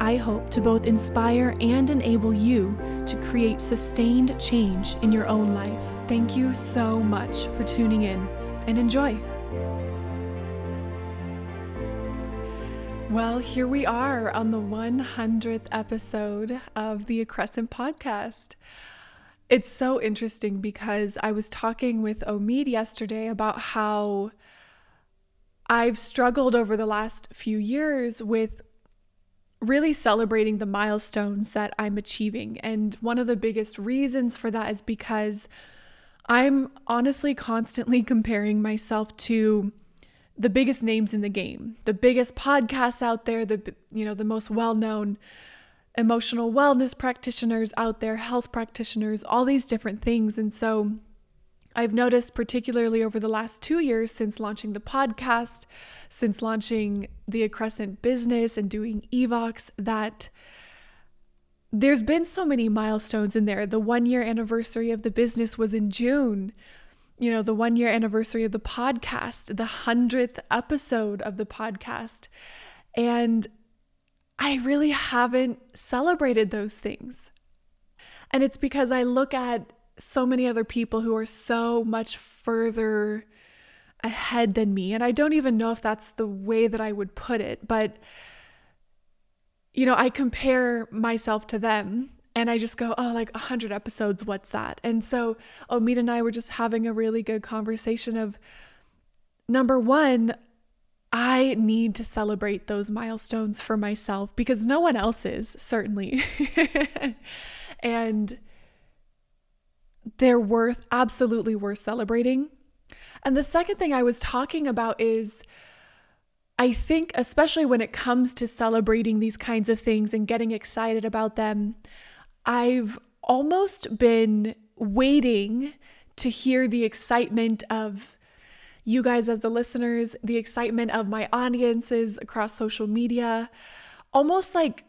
I hope to both inspire and enable you to create sustained change in your own life. Thank you so much for tuning in and enjoy. Well, here we are on the 100th episode of the Accrescent podcast. It's so interesting because I was talking with Omid yesterday about how I've struggled over the last few years with really celebrating the milestones that I'm achieving. And one of the biggest reasons for that is because I'm honestly constantly comparing myself to the biggest names in the game, the biggest podcasts out there, the you know, the most well-known emotional wellness practitioners out there, health practitioners, all these different things. And so I've noticed particularly over the last 2 years since launching the podcast, since launching the Accrescent business and doing Evox that there's been so many milestones in there. The one year anniversary of the business was in June. You know, the one year anniversary of the podcast, the hundredth episode of the podcast. And I really haven't celebrated those things. And it's because I look at so many other people who are so much further ahead than me. And I don't even know if that's the way that I would put it, but you know, I compare myself to them and I just go, oh, like 100 episodes, what's that? And so Omid and I were just having a really good conversation of number one, I need to celebrate those milestones for myself because no one else is, certainly. and they're worth, absolutely worth celebrating. And the second thing I was talking about is I think, especially when it comes to celebrating these kinds of things and getting excited about them, I've almost been waiting to hear the excitement of you guys as the listeners, the excitement of my audiences across social media, almost like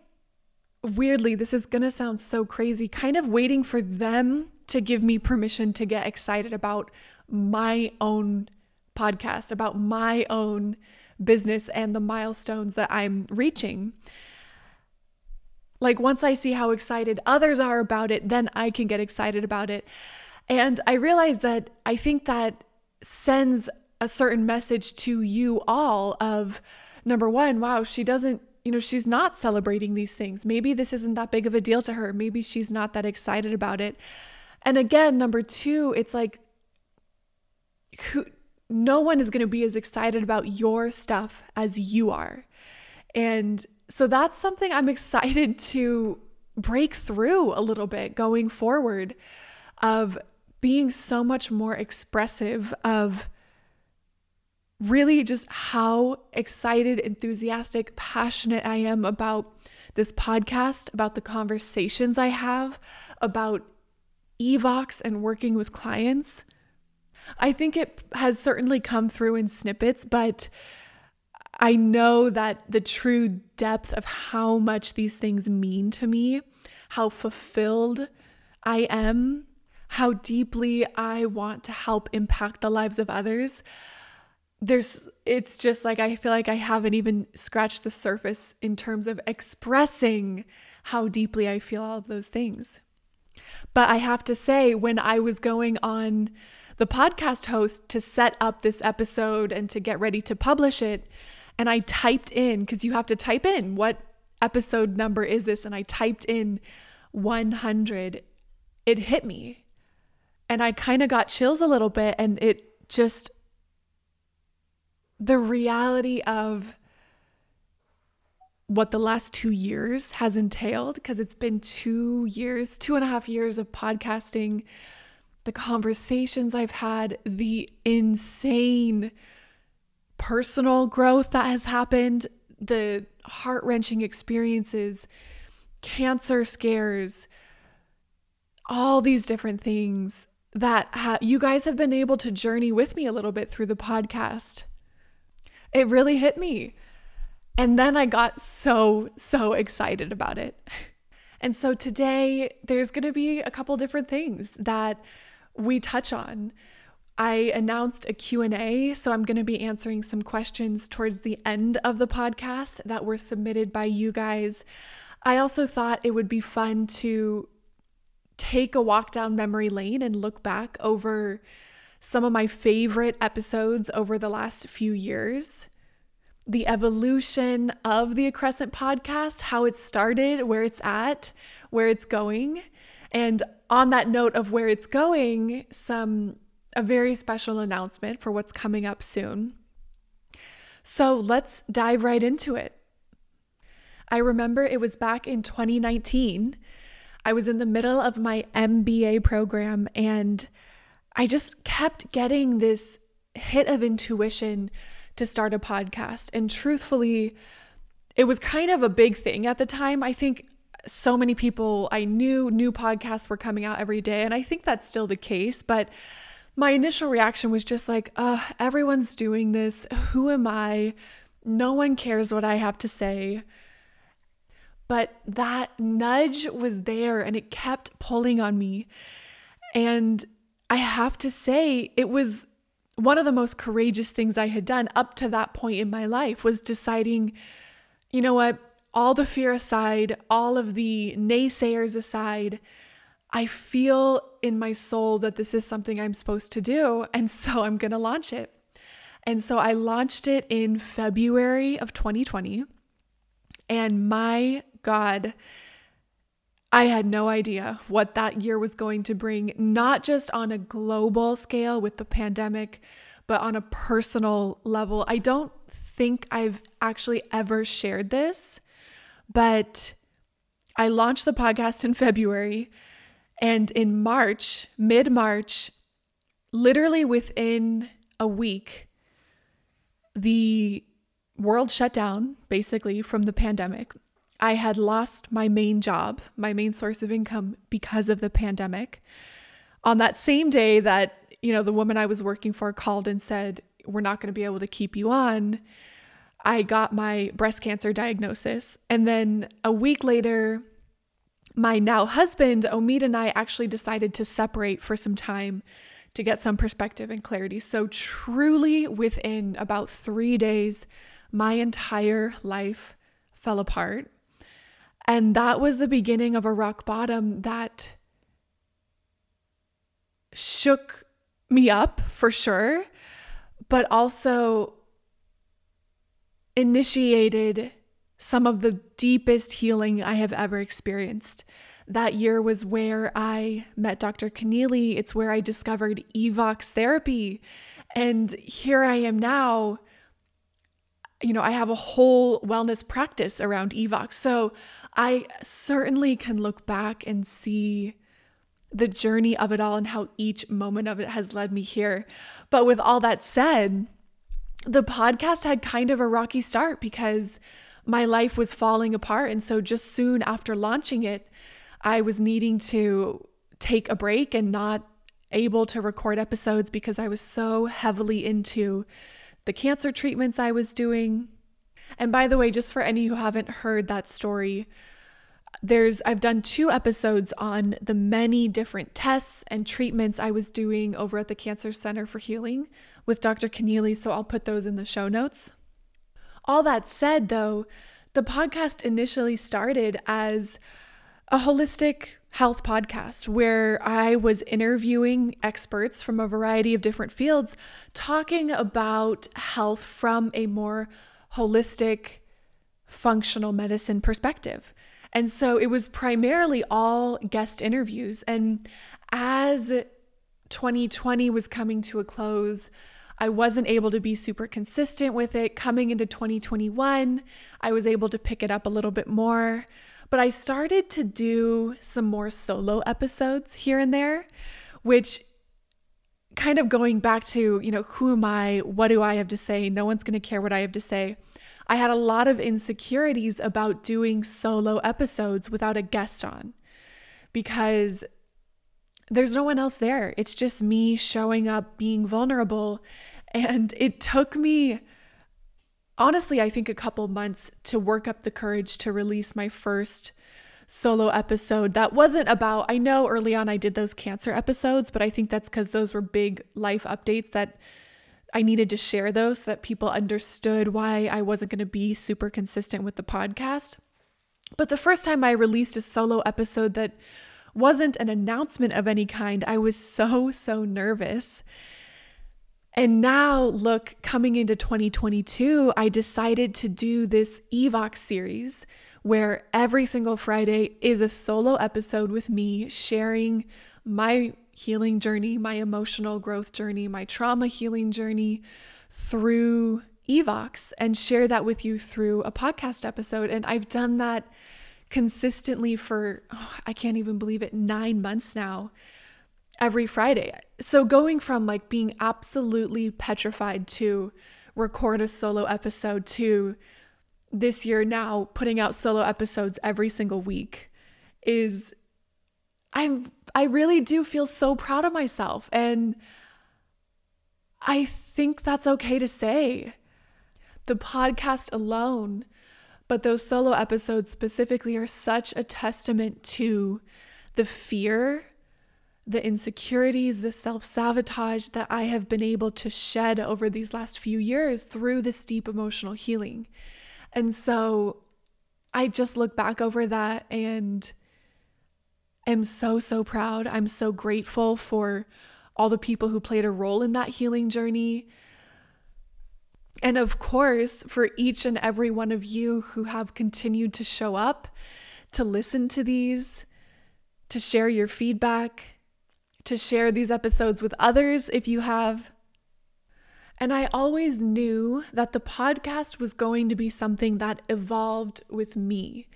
weirdly, this is gonna sound so crazy, kind of waiting for them to give me permission to get excited about my own podcast, about my own business and the milestones that I'm reaching. Like, once I see how excited others are about it, then I can get excited about it. And I realize that I think that sends a certain message to you all of number one, wow, she doesn't, you know, she's not celebrating these things. Maybe this isn't that big of a deal to her. Maybe she's not that excited about it. And again, number two, it's like, who, no one is going to be as excited about your stuff as you are. And so that's something I'm excited to break through a little bit going forward of being so much more expressive of really just how excited, enthusiastic, passionate I am about this podcast, about the conversations I have, about Evox and working with clients. I think it has certainly come through in snippets, but I know that the true depth of how much these things mean to me, how fulfilled I am, how deeply I want to help impact the lives of others. There's, it's just like I feel like I haven't even scratched the surface in terms of expressing how deeply I feel all of those things. But I have to say, when I was going on the podcast host to set up this episode and to get ready to publish it. And I typed in, because you have to type in what episode number is this? And I typed in 100. It hit me. And I kind of got chills a little bit. And it just, the reality of what the last two years has entailed, because it's been two years, two and a half years of podcasting the conversations I've had, the insane personal growth that has happened, the heart wrenching experiences, cancer scares, all these different things. that ha- you guys have been able to journey with me a little bit through the podcast. It really hit me. And then I got so, so excited about it. And so today there's going to be a couple different things that we touch on. I announced a Q&A, so I'm going to be answering some questions towards the end of the podcast that were submitted by you guys. I also thought it would be fun to take a walk down memory lane and look back over some of my favorite episodes over the last few years. The evolution of the Accrescent podcast, how it started, where it's at, where it's going. And on that note of where it's going, some a very special announcement for what's coming up soon. So let's dive right into it. I remember it was back in 2019. I was in the middle of my MBA program and I just kept getting this hit of intuition to start a podcast. And truthfully, it was kind of a big thing at the time. I think so many people I knew, new podcasts were coming out every day. And I think that's still the case. But my initial reaction was just like, uh, everyone's doing this. Who am I? No one cares what I have to say. But that nudge was there and it kept pulling on me. And I have to say, it was one of the most courageous things I had done up to that point in my life was deciding, you know what, all the fear aside, all of the naysayers aside, I feel in my soul that this is something I'm supposed to do. And so I'm going to launch it. And so I launched it in February of 2020. And my God, I had no idea what that year was going to bring, not just on a global scale with the pandemic, but on a personal level. I don't think I've actually ever shared this, but I launched the podcast in February and in March, mid March, literally within a week, the world shut down basically from the pandemic. I had lost my main job, my main source of income because of the pandemic. On that same day that, you know, the woman I was working for called and said, "We're not going to be able to keep you on." I got my breast cancer diagnosis. And then a week later, my now husband, Omid, and I actually decided to separate for some time to get some perspective and clarity. So, truly, within about three days, my entire life fell apart. And that was the beginning of a rock bottom that shook me up for sure, but also initiated some of the deepest healing I have ever experienced. That year was where I met Dr. Connealy. It's where I discovered Evox therapy. And here I am now. You know, I have a whole wellness practice around Evox. So I certainly can look back and see the journey of it all and how each moment of it has led me here. But with all that said, the podcast had kind of a rocky start because my life was falling apart. And so, just soon after launching it, I was needing to take a break and not able to record episodes because I was so heavily into the cancer treatments I was doing. And by the way, just for any who haven't heard that story, there's I've done two episodes on the many different tests and treatments I was doing over at the Cancer Center for Healing with Dr. Connealy, so I'll put those in the show notes. All that said, though, the podcast initially started as a holistic health podcast where I was interviewing experts from a variety of different fields talking about health from a more holistic, functional medicine perspective. And so it was primarily all guest interviews. And as 2020 was coming to a close, I wasn't able to be super consistent with it. Coming into 2021, I was able to pick it up a little bit more. But I started to do some more solo episodes here and there, which kind of going back to, you know, who am I? What do I have to say? No one's going to care what I have to say. I had a lot of insecurities about doing solo episodes without a guest on because there's no one else there. It's just me showing up, being vulnerable. And it took me, honestly, I think a couple months to work up the courage to release my first solo episode that wasn't about, I know early on I did those cancer episodes, but I think that's because those were big life updates that I needed to share those so that people understood why I wasn't going to be super consistent with the podcast. But the first time I released a solo episode that wasn't an announcement of any kind, I was so, so nervous. And now, look, coming into 2022, I decided to do this Evox series where every single Friday is a solo episode with me sharing my healing journey, my emotional growth journey, my trauma healing journey through Evox and share that with you through a podcast episode. And I've done that consistently for, oh, I can't even believe it, nine months now, every Friday. So going from like being absolutely petrified to record a solo episode to this year now putting out solo episodes every single week is I'm I really do feel so proud of myself and I think that's okay to say. The podcast alone but those solo episodes specifically are such a testament to the fear, the insecurities, the self sabotage that I have been able to shed over these last few years through this deep emotional healing. And so I just look back over that and am so, so proud. I'm so grateful for all the people who played a role in that healing journey. And of course, for each and every one of you who have continued to show up, to listen to these, to share your feedback, to share these episodes with others if you have. And I always knew that the podcast was going to be something that evolved with me.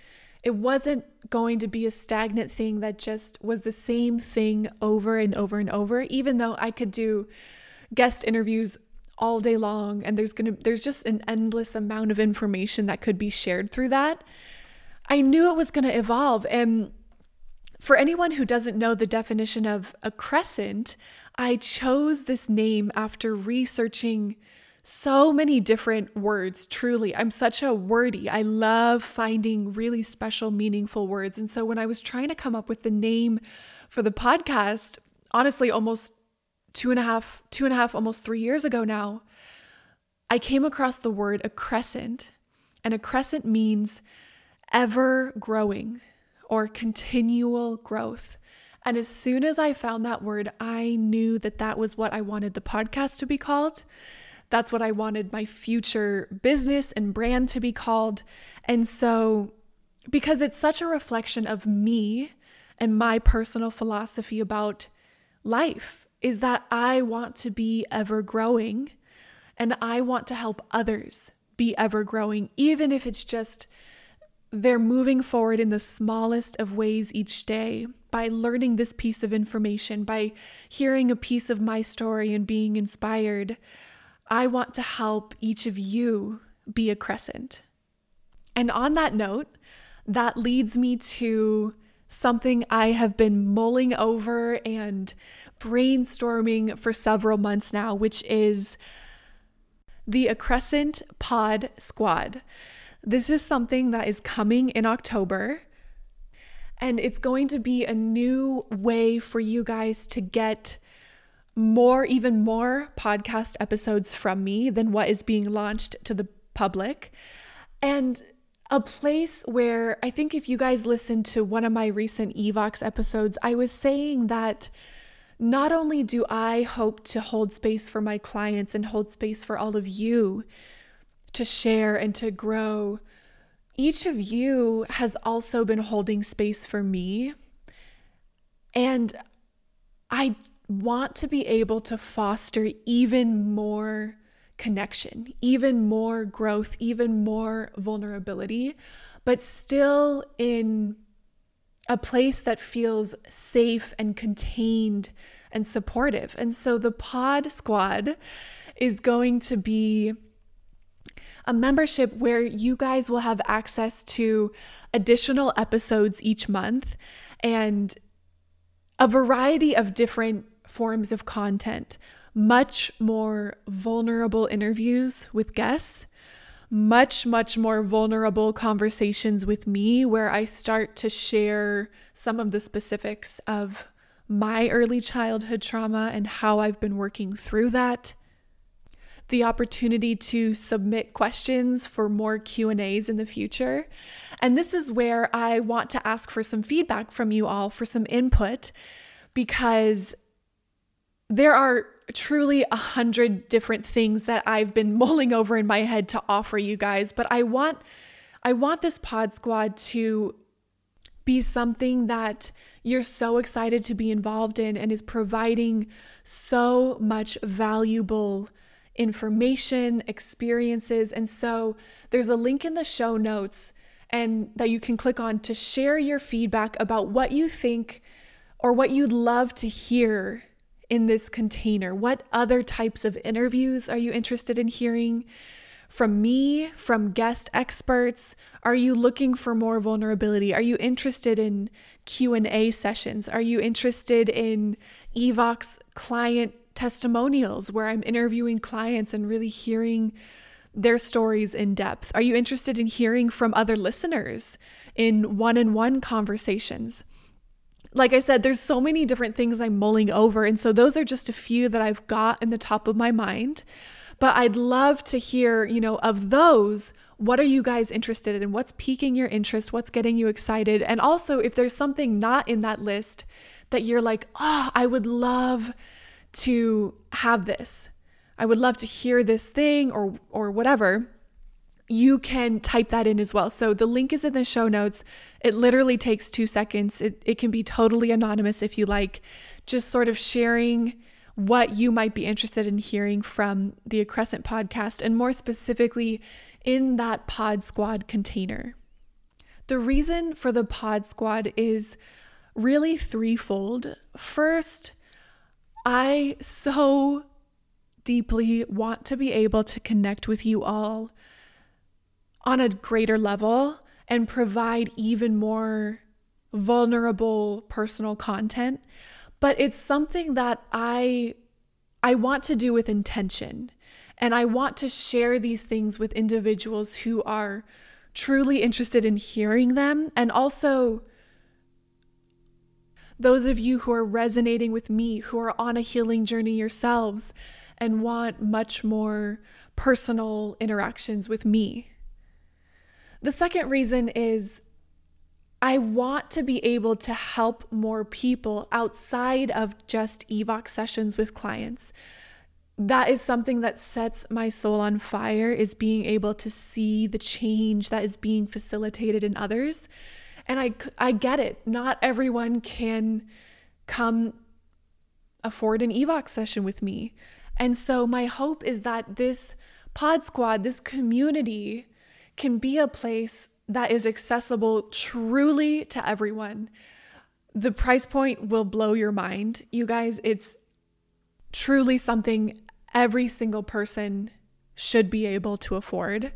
It wasn't going to be a stagnant thing that just was the same thing over and over and over, even though I could do guest interviews all day long and there's going to there's just an endless amount of information that could be shared through that. I knew it was going to evolve and for anyone who doesn't know the definition of accrescent, I chose this name after researching so many different words. Truly, I'm such a wordy. I love finding really special, meaningful words. And so when I was trying to come up with the name for the podcast, honestly, almost two and a half, two and a half, almost three years ago now, I came across the word accrescent. And accrescent means ever growing or continual growth. And as soon as I found that word, I knew that that was what I wanted the podcast to be called. That's what I wanted my future business and brand to be called. And so, because it's such a reflection of me and my personal philosophy about life is that I want to be ever growing and I want to help others be ever growing, even if it's just they're moving forward in the smallest of ways each day by learning this piece of information, by hearing a piece of my story and being inspired. I want to help each of you be accrescent. And on that note, that leads me to something I have been mulling over and brainstorming for several months now, which is the Accrescent Pod Squad. This is something that is coming in October. And it's going to be a new way for you guys to get more, even more podcast episodes from me than what is being launched to the public. And a place where I think if you guys listened to one of my recent Evox episodes, I was saying that not only do I hope to hold space for my clients and hold space for all of you to share and to grow, each of you has also been holding space for me. And I want to be able to foster even more connection, even more growth, even more vulnerability, but still in a place that feels safe and contained and supportive. And so the Pod Squad is going to be a membership where you guys will have access to additional episodes each month and a variety of different forms of content, much more vulnerable interviews with guests, much, much more vulnerable conversations with me where I start to share some of the specifics of my early childhood trauma and how I've been working through that the opportunity to submit questions for more Q&As in the future. And this is where I want to ask for some feedback from you all for some input because there are truly a hundred different things that I've been mulling over in my head to offer you guys, but I want I want this pod squad to be something that you're so excited to be involved in and is providing so much valuable information, experiences. And so there's a link in the show notes and that you can click on to share your feedback about what you think or what you'd love to hear in this container. What other types of interviews are you interested in hearing? From me, from guest experts, are you looking for more vulnerability? Are you interested in Q&A sessions? Are you interested in Evox client testimonials where I'm interviewing clients and really hearing their stories in depth? Are you interested in hearing from other listeners in one on one conversations? Like I said, there's so many different things I'm mulling over. And so those are just a few that I've got in the top of my mind. But I'd love to hear, you know, of those, what are you guys interested in? What's piquing your interest? What's getting you excited? And also, if there's something not in that list that you're like, oh, I would love to have this. I would love to hear this thing or or whatever. You can type that in as well. So the link is in the show notes. It literally takes two seconds. It, it can be totally anonymous if you like, just sort of sharing what you might be interested in hearing from the Accrescent podcast and more specifically in that Pod Squad container. The reason for the Pod Squad is really threefold. First, I so deeply want to be able to connect with you all on a greater level and provide even more vulnerable personal content. But it's something that I I want to do with intention. And I want to share these things with individuals who are truly interested in hearing them and also those of you who are resonating with me, who are on a healing journey yourselves and want much more personal interactions with me. The second reason is I want to be able to help more people outside of just EVOX sessions with clients. That is something that sets my soul on fire is being able to see the change that is being facilitated in others and I, I get it. Not everyone can come afford an EVOX session with me. And so my hope is that this pod squad, this community, can be a place that is accessible truly to everyone. The price point will blow your mind. You guys, it's truly something every single person should be able to afford.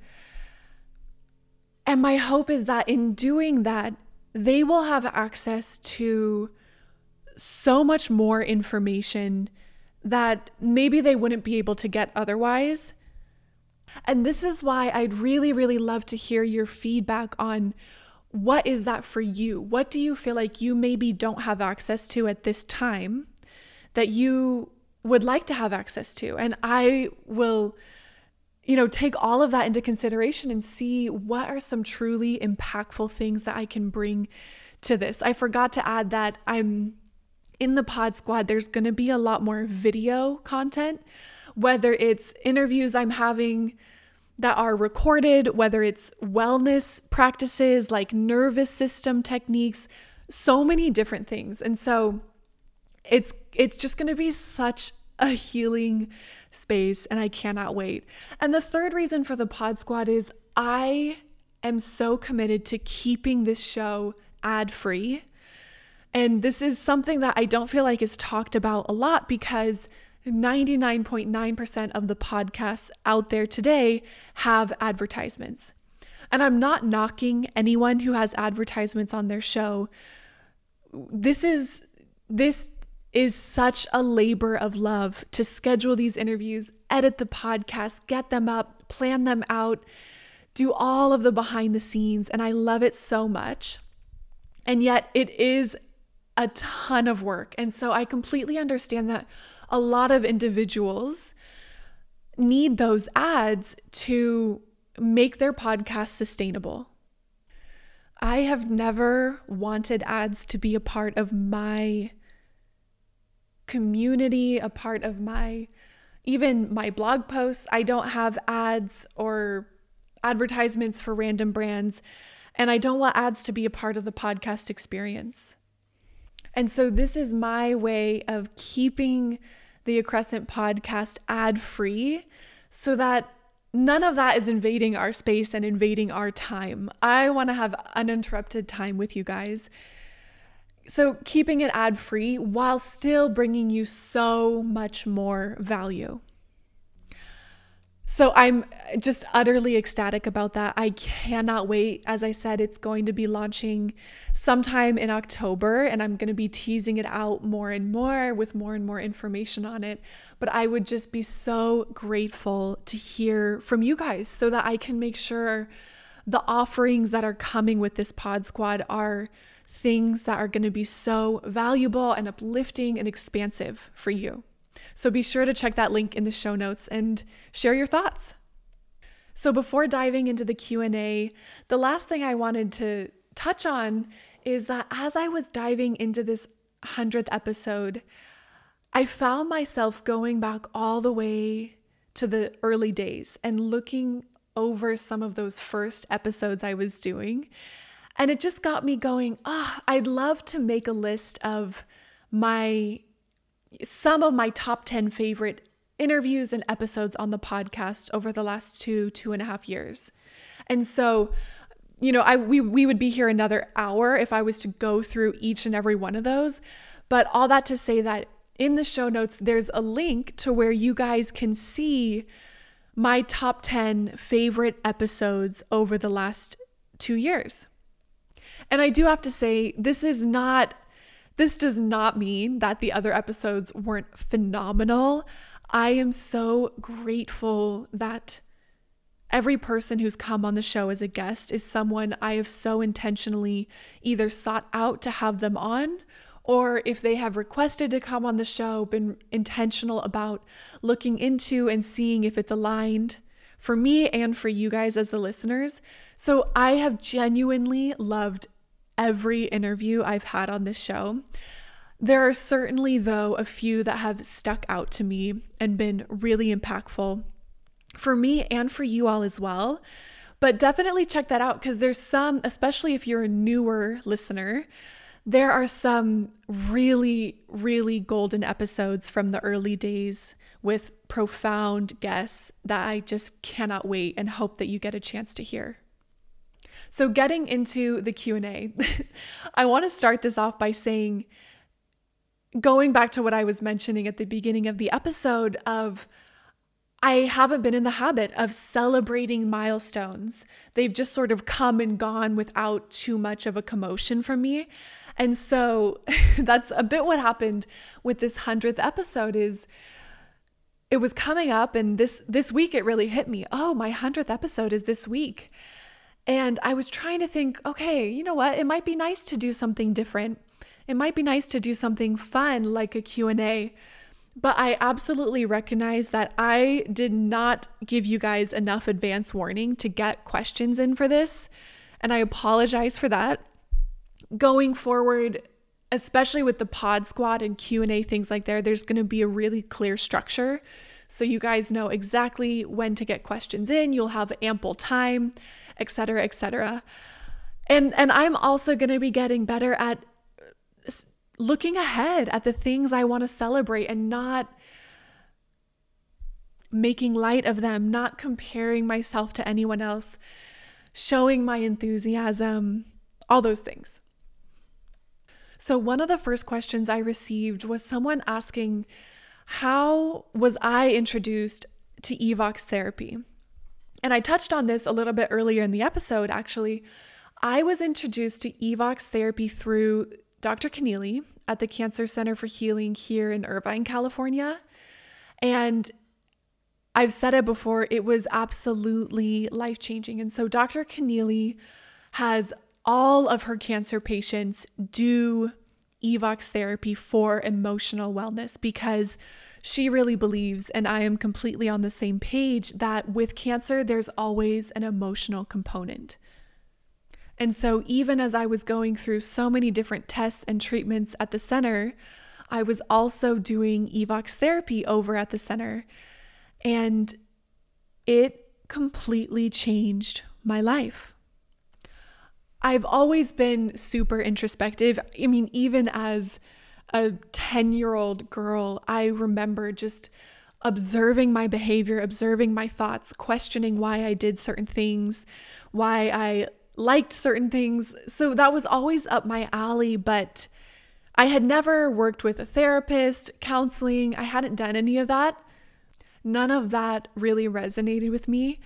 And my hope is that in doing that, they will have access to so much more information that maybe they wouldn't be able to get otherwise. And this is why I'd really, really love to hear your feedback on what is that for you? What do you feel like you maybe don't have access to at this time that you would like to have access to? And I will you know, take all of that into consideration and see what are some truly impactful things that I can bring to this. I forgot to add that I'm in the pod squad, there's going to be a lot more video content, whether it's interviews I'm having that are recorded, whether it's wellness practices like nervous system techniques, so many different things. And so it's it's just going to be such a healing space and I cannot wait. And the third reason for the Pod Squad is I am so committed to keeping this show ad free. And this is something that I don't feel like is talked about a lot because 99.9% of the podcasts out there today have advertisements. And I'm not knocking anyone who has advertisements on their show. This is this is such a labor of love to schedule these interviews, edit the podcast, get them up, plan them out, do all of the behind the scenes. And I love it so much. And yet it is a ton of work. And so I completely understand that a lot of individuals need those ads to make their podcast sustainable. I have never wanted ads to be a part of my community, a part of my even my blog posts. I don't have ads or advertisements for random brands, and I don't want ads to be a part of the podcast experience. And so, this is my way of keeping the Accrescent podcast ad free so that none of that is invading our space and invading our time. I want to have uninterrupted time with you guys. So, keeping it ad free while still bringing you so much more value. So I'm just utterly ecstatic about that. I cannot wait. As I said, it's going to be launching sometime in October, and I'm going to be teasing it out more and more with more and more information on it. But I would just be so grateful to hear from you guys so that I can make sure the offerings that are coming with this Pod Squad are things that are going to be so valuable and uplifting and expansive for you. So be sure to check that link in the show notes and share your thoughts. So before diving into the Q&A, the last thing I wanted to touch on is that as I was diving into this 100th episode, I found myself going back all the way to the early days and looking over some of those first episodes I was doing. And it just got me going, ah, oh, I'd love to make a list of my some of my top 10 favorite interviews and episodes on the podcast over the last two, two and a half years. And so, you know, I we we would be here another hour if I was to go through each and every one of those. But all that to say that in the show notes, there's a link to where you guys can see my top 10 favorite episodes over the last two years. And I do have to say, this is not this does not mean that the other episodes weren't phenomenal. I am so grateful that every person who's come on the show as a guest is someone I have so intentionally either sought out to have them on or if they have requested to come on the show, been intentional about looking into and seeing if it's aligned for me and for you guys as the listeners. So I have genuinely loved every interview I've had on this show. There are certainly, though, a few that have stuck out to me and been really impactful for me and for you all as well. But definitely check that out because there's some, especially if you're a newer listener, there are some really, really golden episodes from the early days with profound guests that I just cannot wait and hope that you get a chance to hear. So getting into the Q&A, I want to start this off by saying going back to what I was mentioning at the beginning of the episode of I haven't been in the habit of celebrating milestones. They've just sort of come and gone without too much of a commotion from me. And so that's a bit what happened with this 100th episode is it was coming up and this this week it really hit me. Oh, my 100th episode is this week. And I was trying to think, okay, you know what? It might be nice to do something different. It might be nice to do something fun like a Q&A. But I absolutely recognize that I did not give you guys enough advance warning to get questions in for this, and I apologize for that. Going forward, especially with the pod squad and Q&A things like there, there's going to be a really clear structure so you guys know exactly when to get questions in. You'll have ample time, etc., etc. And and I'm also going to be getting better at looking ahead at the things I want to celebrate and not making light of them, not comparing myself to anyone else, showing my enthusiasm, all those things. So, one of the first questions I received was someone asking how was I introduced to Evox therapy? And I touched on this a little bit earlier in the episode, actually. I was introduced to Evox therapy through Dr. Connealy at the Cancer Center for Healing here in Irvine, California. And I've said it before, it was absolutely life changing. And so Dr. Connealy has all of her cancer patients do Evox therapy for emotional wellness because she really believes, and I am completely on the same page, that with cancer, there's always an emotional component. And so, even as I was going through so many different tests and treatments at the center, I was also doing Evox therapy over at the center. And it completely changed my life. I've always been super introspective. I mean, even as a 10 year old girl, I remember just observing my behavior, observing my thoughts, questioning why I did certain things, why I liked certain things. So that was always up my alley, but I had never worked with a therapist, counseling, I hadn't done any of that. None of that really resonated with me.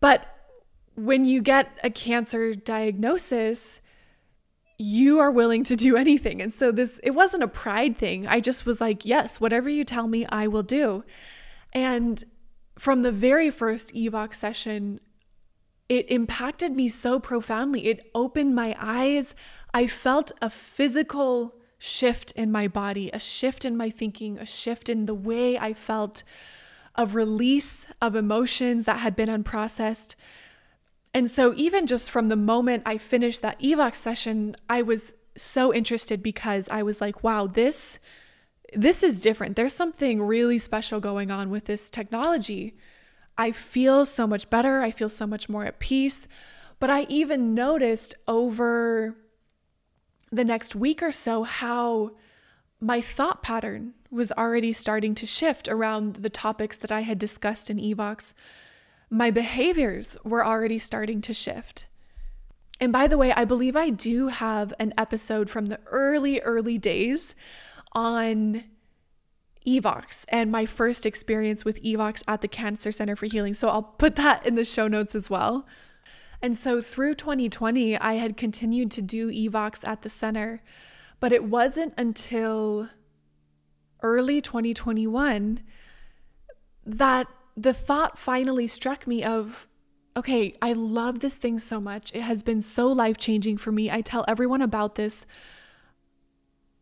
But when you get a cancer diagnosis, you are willing to do anything. And so this it wasn't a pride thing. I just was like, "Yes, whatever you tell me, I will do." And from the very first Evox session, it impacted me so profoundly. It opened my eyes. I felt a physical shift in my body, a shift in my thinking, a shift in the way I felt of release of emotions that had been unprocessed. And so, even just from the moment I finished that Evox session, I was so interested because I was like, wow, this this is different. There's something really special going on with this technology. I feel so much better. I feel so much more at peace. But I even noticed over the next week or so how my thought pattern was already starting to shift around the topics that I had discussed in Evox my behaviors were already starting to shift. And by the way, I believe I do have an episode from the early, early days on Evox and my first experience with Evox at the Cancer Center for Healing. So I'll put that in the show notes as well. And so through 2020, I had continued to do Evox at the center, but it wasn't until early 2021 that the thought finally struck me of okay, I love this thing so much. It has been so life changing for me. I tell everyone about this.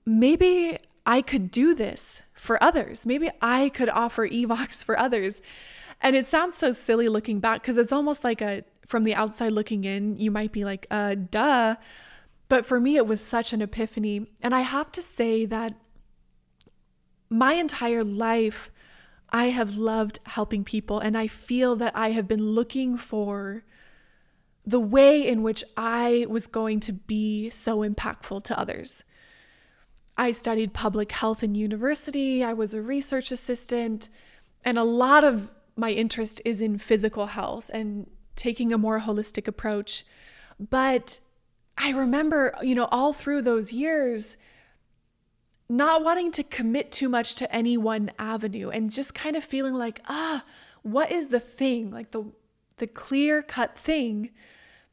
Maybe I could do this for others. Maybe I could offer Evox for others. And it sounds so silly looking back because it's almost like a, from the outside looking in, you might be like, uh, duh. But for me, it was such an epiphany. And I have to say that my entire life, I have loved helping people, and I feel that I have been looking for the way in which I was going to be so impactful to others. I studied public health in university, I was a research assistant, and a lot of my interest is in physical health and taking a more holistic approach. But I remember, you know, all through those years, not wanting to commit too much to any one avenue and just kind of feeling like, ah, what is the thing, like the the clear cut thing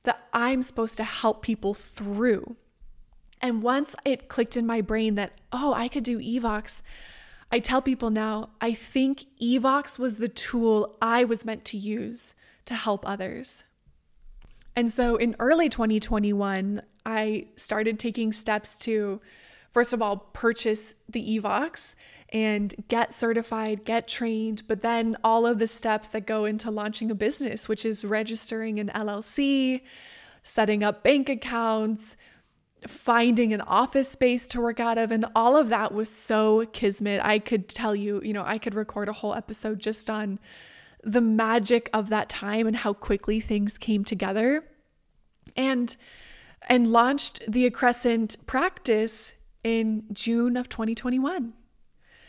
that I'm supposed to help people through. And once it clicked in my brain that, oh, I could do Evox, I tell people now, I think Evox was the tool I was meant to use to help others. And so in early 2021, I started taking steps to first of all, purchase the Evox and get certified, get trained, but then all of the steps that go into launching a business, which is registering an LLC, setting up bank accounts, finding an office space to work out of. And all of that was so kismet. I could tell you, you know, I could record a whole episode just on the magic of that time and how quickly things came together. And and launched the Accrescent practice in June of 2021.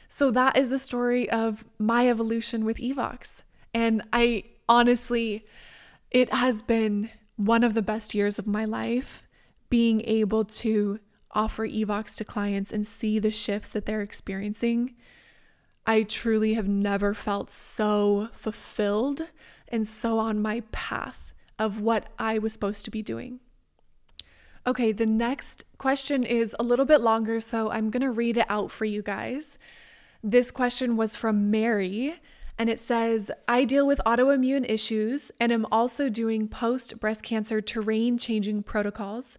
So that is the story of my evolution with Evox. And I honestly, it has been one of the best years of my life being able to offer Evox to clients and see the shifts that they're experiencing. I truly have never felt so fulfilled and so on my path of what I was supposed to be doing. Okay, the next question is a little bit longer, so I'm going to read it out for you guys. This question was from Mary, and it says I deal with autoimmune issues and am also doing post breast cancer terrain changing protocols.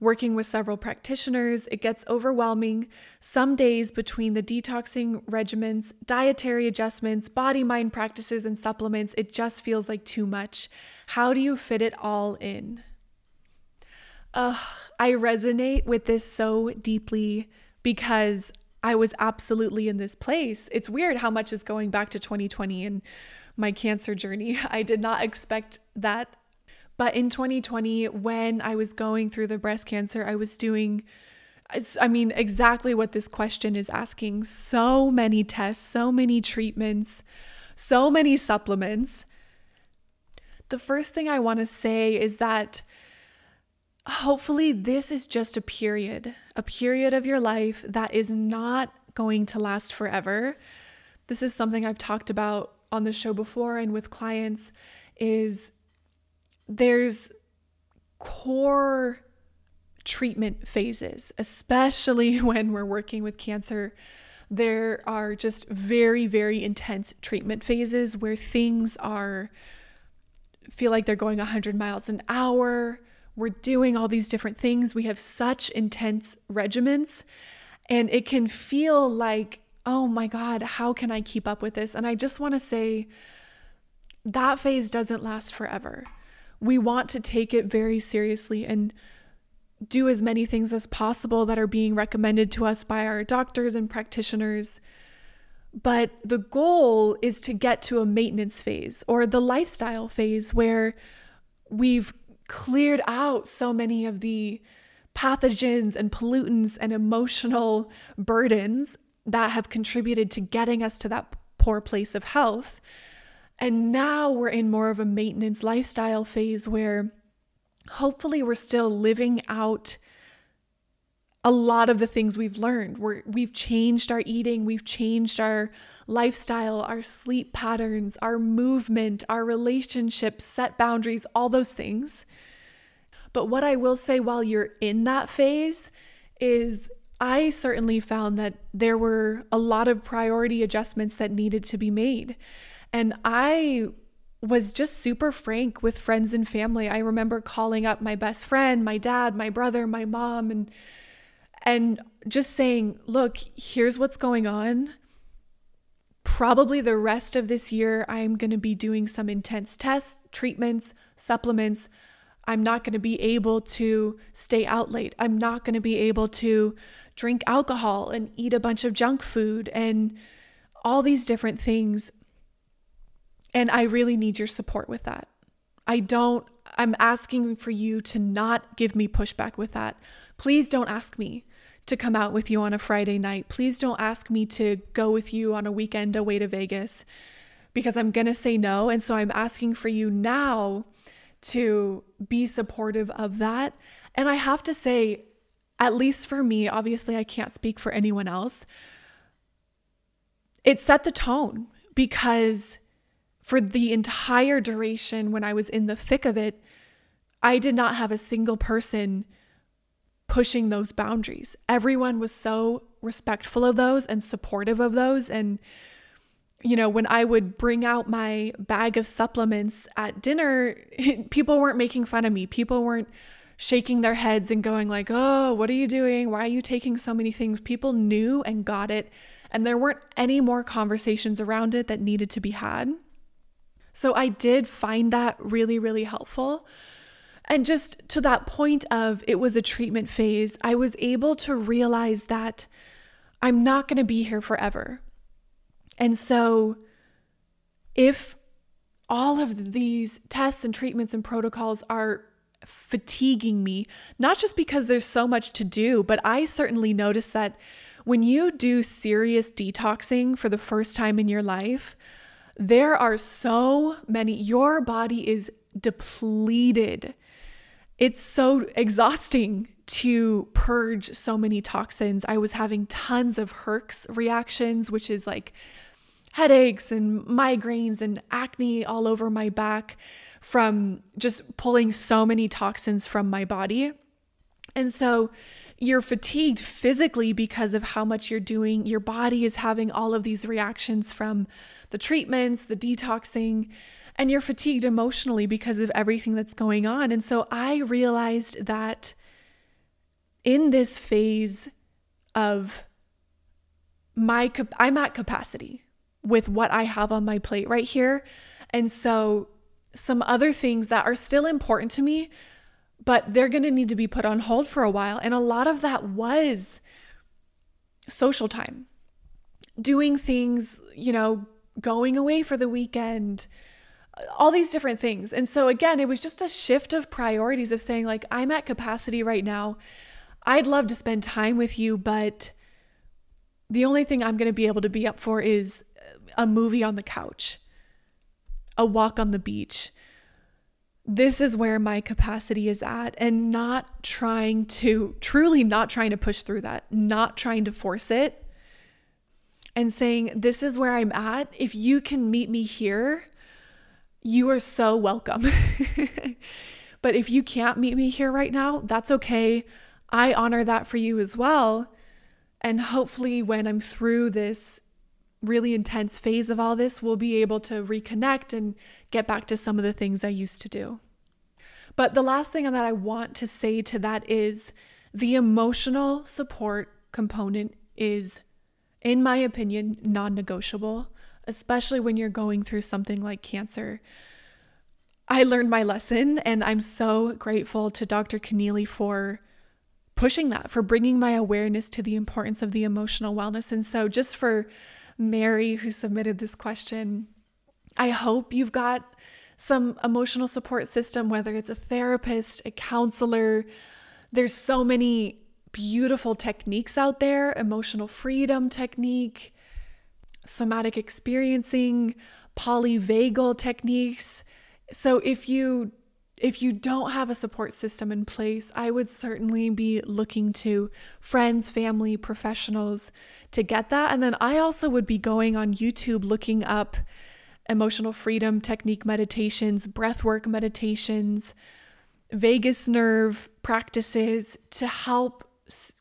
Working with several practitioners, it gets overwhelming. Some days between the detoxing regimens, dietary adjustments, body mind practices, and supplements, it just feels like too much. How do you fit it all in? I resonate with this so deeply because I was absolutely in this place. It's weird how much is going back to 2020 and my cancer journey. I did not expect that but in 2020, when I was going through the breast cancer, I was doing, I mean, exactly what this question is asking so many tests, so many treatments, so many supplements. The first thing I want to say is that hopefully this is just a period, a period of your life that is not going to last forever. This is something I've talked about on the show before and with clients is there's core treatment phases, especially when we're working with cancer. There are just very, very intense treatment phases where things are feel like they're going 100 miles an hour. We're doing all these different things. We have such intense regimens, and it can feel like, oh my God, how can I keep up with this? And I just want to say that phase doesn't last forever we want to take it very seriously and do as many things as possible that are being recommended to us by our doctors and practitioners. But the goal is to get to a maintenance phase or the lifestyle phase where we've cleared out so many of the pathogens and pollutants and emotional burdens that have contributed to getting us to that poor place of health and now we're in more of a maintenance lifestyle phase where hopefully we're still living out a lot of the things we've learned. We're, we've changed our eating, we've changed our lifestyle, our sleep patterns, our movement, our relationships, set boundaries, all those things. But what I will say while you're in that phase is I certainly found that there were a lot of priority adjustments that needed to be made. And I was just super frank with friends and family. I remember calling up my best friend, my dad, my brother, my mom and and just saying, "Look, here's what's going on. Probably the rest of this year I'm going to be doing some intense tests, treatments, supplements. I'm not going to be able to stay out late. I'm not going to be able to drink alcohol and eat a bunch of junk food and all these different things and I really need your support with that. I don't, I'm asking for you to not give me pushback with that. Please don't ask me to come out with you on a Friday night. Please don't ask me to go with you on a weekend away to Vegas because I'm going to say no. And so I'm asking for you now to be supportive of that. And I have to say, at least for me, obviously, I can't speak for anyone else. It set the tone because for the entire duration when I was in the thick of it, I did not have a single person pushing those boundaries. Everyone was so respectful of those and supportive of those. And, you know, when I would bring out my bag of supplements at dinner, people weren't making fun of me. People weren't shaking their heads and going like, "Oh, what are you doing? Why are you taking so many things?" People knew and got it, and there weren't any more conversations around it that needed to be had. So I did find that really, really helpful. And just to that point of it was a treatment phase, I was able to realize that I'm not going to be here forever. And so if all of these tests and treatments and protocols are fatiguing me, not just because there's so much to do, but I certainly notice that when you do serious detoxing for the first time in your life, there are so many, your body is depleted. It's so exhausting to purge so many toxins. I was having tons of Herx reactions, which is like headaches and migraines and acne all over my back from just pulling so many toxins from my body. And so you're fatigued physically because of how much you're doing. Your body is having all of these reactions from the treatments, the detoxing, and you're fatigued emotionally because of everything that's going on. And so I realized that in this phase of my I'm at capacity with what I have on my plate right here. And so some other things that are still important to me, but they're going to need to be put on hold for a while. And a lot of that was social time, doing things, you know, going away for the weekend, all these different things. And so, again, it was just a shift of priorities of saying, like, I'm at capacity right now. I'd love to spend time with you, but the only thing I'm going to be able to be up for is a movie on the couch, a walk on the beach. This is where my capacity is at, and not trying to, truly not trying to push through that, not trying to force it, and saying, This is where I'm at. If you can meet me here, you are so welcome. but if you can't meet me here right now, that's okay. I honor that for you as well. And hopefully, when I'm through this really intense phase of all this, we'll be able to reconnect and get back to some of the things I used to do. But the last thing that I want to say to that is the emotional support component is, in my opinion, non negotiable, especially when you're going through something like cancer. I learned my lesson, and I'm so grateful to Dr. Connealy for pushing that, for bringing my awareness to the importance of the emotional wellness. And so, just for Mary, who submitted this question, I hope you've got some emotional support system, whether it's a therapist, a counselor. There's so many beautiful techniques out there emotional freedom technique, somatic experiencing, polyvagal techniques. So if you if you don't have a support system in place, I would certainly be looking to friends, family, professionals to get that. And then I also would be going on YouTube looking up emotional freedom technique meditations, breathwork meditations, vagus nerve practices to help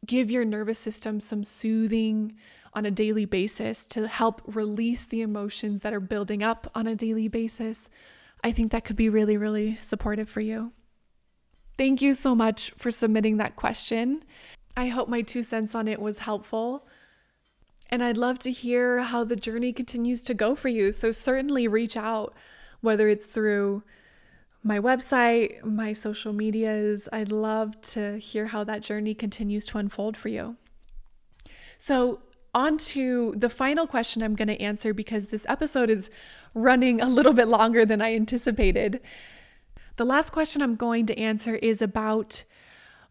give your nervous system some soothing on a daily basis to help release the emotions that are building up on a daily basis. I think that could be really, really supportive for you. Thank you so much for submitting that question. I hope my two cents on it was helpful. And I'd love to hear how the journey continues to go for you. So certainly reach out, whether it's through my website, my social medias. I'd love to hear how that journey continues to unfold for you. So, on to the final question I'm going to answer because this episode is running a little bit longer than I anticipated. The last question I'm going to answer is about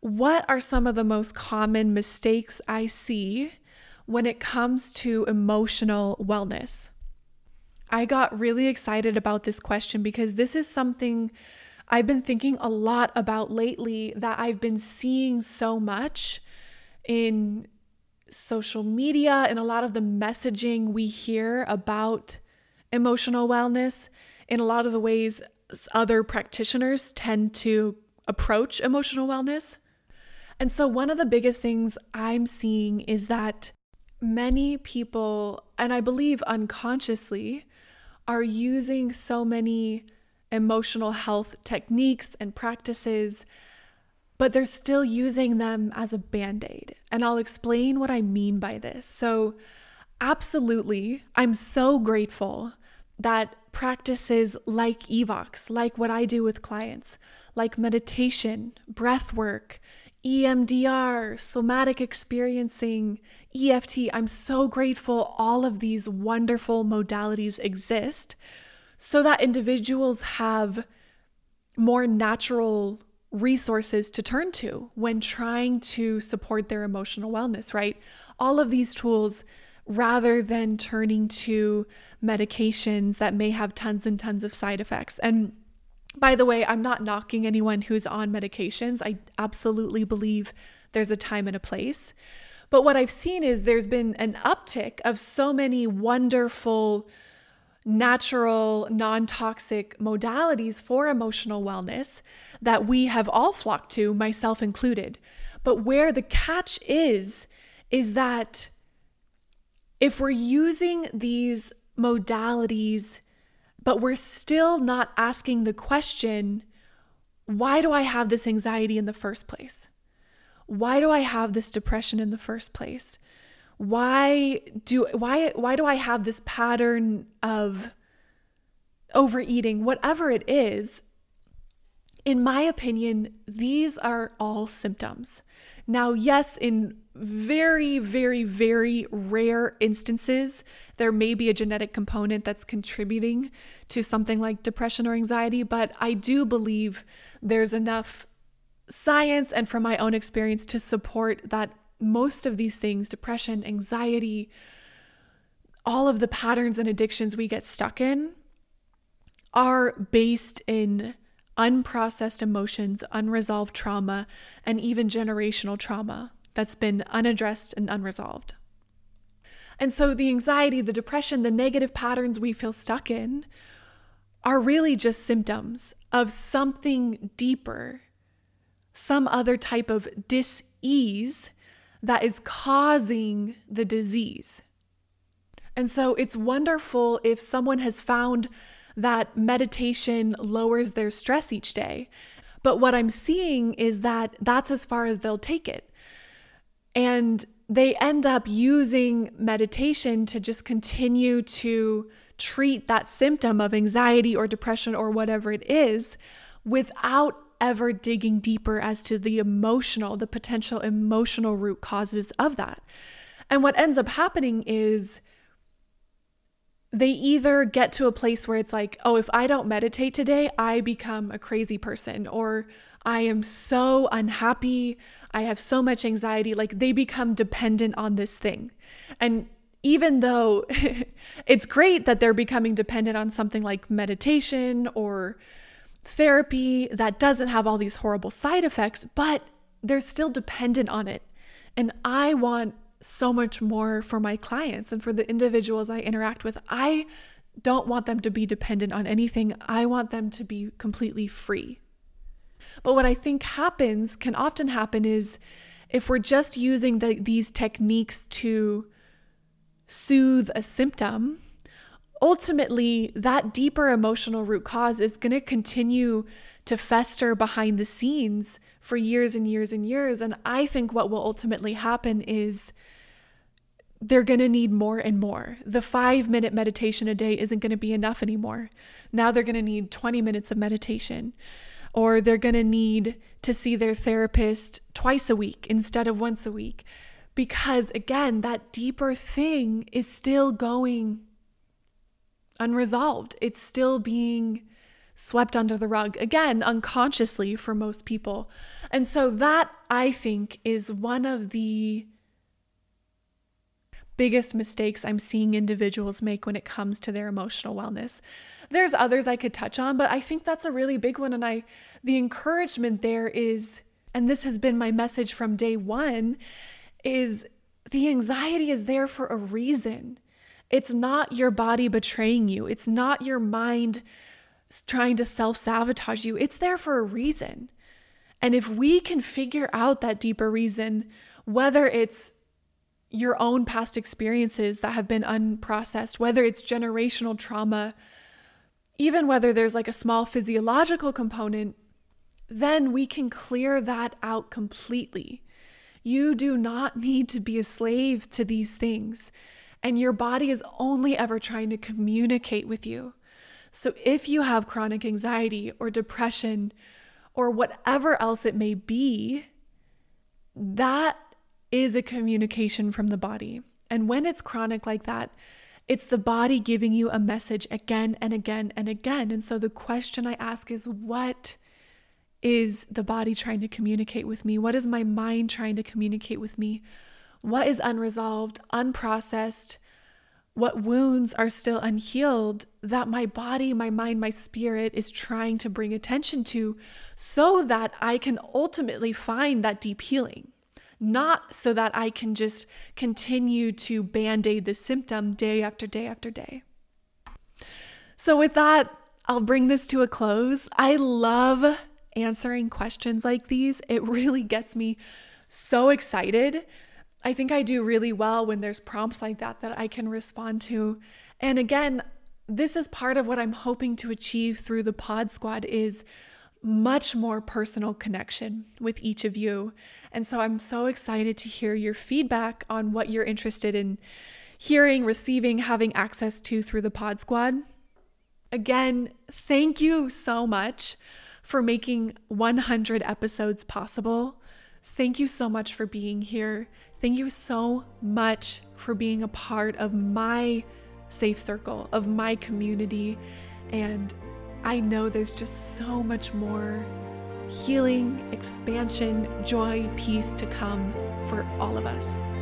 what are some of the most common mistakes I see when it comes to emotional wellness? I got really excited about this question because this is something I've been thinking a lot about lately that I've been seeing so much in social media and a lot of the messaging we hear about emotional wellness in a lot of the ways other practitioners tend to approach emotional wellness. And so, one of the biggest things I'm seeing is that many people, and I believe unconsciously, are using so many emotional health techniques and practices, but they're still using them as a band aid. And I'll explain what I mean by this. So, absolutely, I'm so grateful that practices like Evox, like what I do with clients, like meditation, breath work, EMDR, somatic experiencing, EFT. I'm so grateful all of these wonderful modalities exist so that individuals have more natural resources to turn to when trying to support their emotional wellness, right? All of these tools, rather than turning to medications that may have tons and tons of side effects. And by the way, I'm not knocking anyone who's on medications. I absolutely believe there's a time and a place. But what I've seen is there's been an uptick of so many wonderful, natural, non toxic modalities for emotional wellness that we have all flocked to, myself included. But where the catch is, is that if we're using these modalities, but we're still not asking the question, why do I have this anxiety in the first place? Why do I have this depression in the first place? Why do why why do I have this pattern of overeating, whatever it is? In my opinion, these are all symptoms. Now, yes, in very, very, very rare instances, there may be a genetic component that's contributing to something like depression or anxiety, but I do believe there's enough science and from my own experience to support that most of these things depression, anxiety, all of the patterns and addictions we get stuck in are based in unprocessed emotions, unresolved trauma, and even generational trauma that's been unaddressed and unresolved. And so the anxiety, the depression, the negative patterns we feel stuck in are really just symptoms of something deeper, some other type of dis ease that is causing the disease. And so it's wonderful if someone has found that meditation lowers their stress each day. But what I'm seeing is that that's as far as they'll take it. And they end up using meditation to just continue to treat that symptom of anxiety or depression or whatever it is without ever digging deeper as to the emotional, the potential emotional root causes of that. And what ends up happening is they either get to a place where it's like, oh, if I don't meditate today, I become a crazy person, or I am so unhappy. I have so much anxiety. Like they become dependent on this thing. And even though it's great that they're becoming dependent on something like meditation or therapy that doesn't have all these horrible side effects, but they're still dependent on it. And I want so much more for my clients and for the individuals I interact with. I don't want them to be dependent on anything. I want them to be completely free. But what I think happens, can often happen, is if we're just using the, these techniques to soothe a symptom, ultimately that deeper emotional root cause is going to continue to fester behind the scenes for years and years and years. And I think what will ultimately happen is they're going to need more and more. The five minute meditation a day isn't going to be enough anymore. Now they're going to need 20 minutes of meditation, or they're going to need to see their therapist twice a week instead of once a week. Because again, that deeper thing is still going unresolved. It's still being swept under the rug, again, unconsciously for most people. And so, that I think is one of the biggest mistakes I'm seeing individuals make when it comes to their emotional wellness. There's others I could touch on, but I think that's a really big one. And I, the encouragement there is, and this has been my message from day one, is the anxiety is there for a reason. It's not your body betraying you. It's not your mind trying to self sabotage you. It's there for a reason. And if we can figure out that deeper reason, whether it's your own past experiences that have been unprocessed, whether it's generational trauma, even whether there's like a small physiological component, then we can clear that out completely. You do not need to be a slave to these things and your body is only ever trying to communicate with you. So if you have chronic anxiety or depression or whatever else it may be, that is a communication from the body. And when it's chronic like that, it's the body giving you a message again and again and again. And so the question I ask is what is the body trying to communicate with me? What is my mind trying to communicate with me? What is unresolved, unprocessed, what wounds are still unhealed that my body, my mind, my spirit is trying to bring attention to so that I can ultimately find that deep healing. Not so that I can just continue to band aid the symptom day after day after day. So, with that, I'll bring this to a close. I love answering questions like these. It really gets me so excited. I think I do really well when there's prompts like that that I can respond to. And again, this is part of what I'm hoping to achieve through the Pod Squad is much more personal connection with each of you. And so I'm so excited to hear your feedback on what you're interested in hearing, receiving, having access to through the Pod Squad. Again, thank you so much for making 100 episodes possible. Thank you so much for being here. Thank you so much for being a part of my safe circle, of my community. And I know there's just so much more healing, expansion, joy, peace to come for all of us.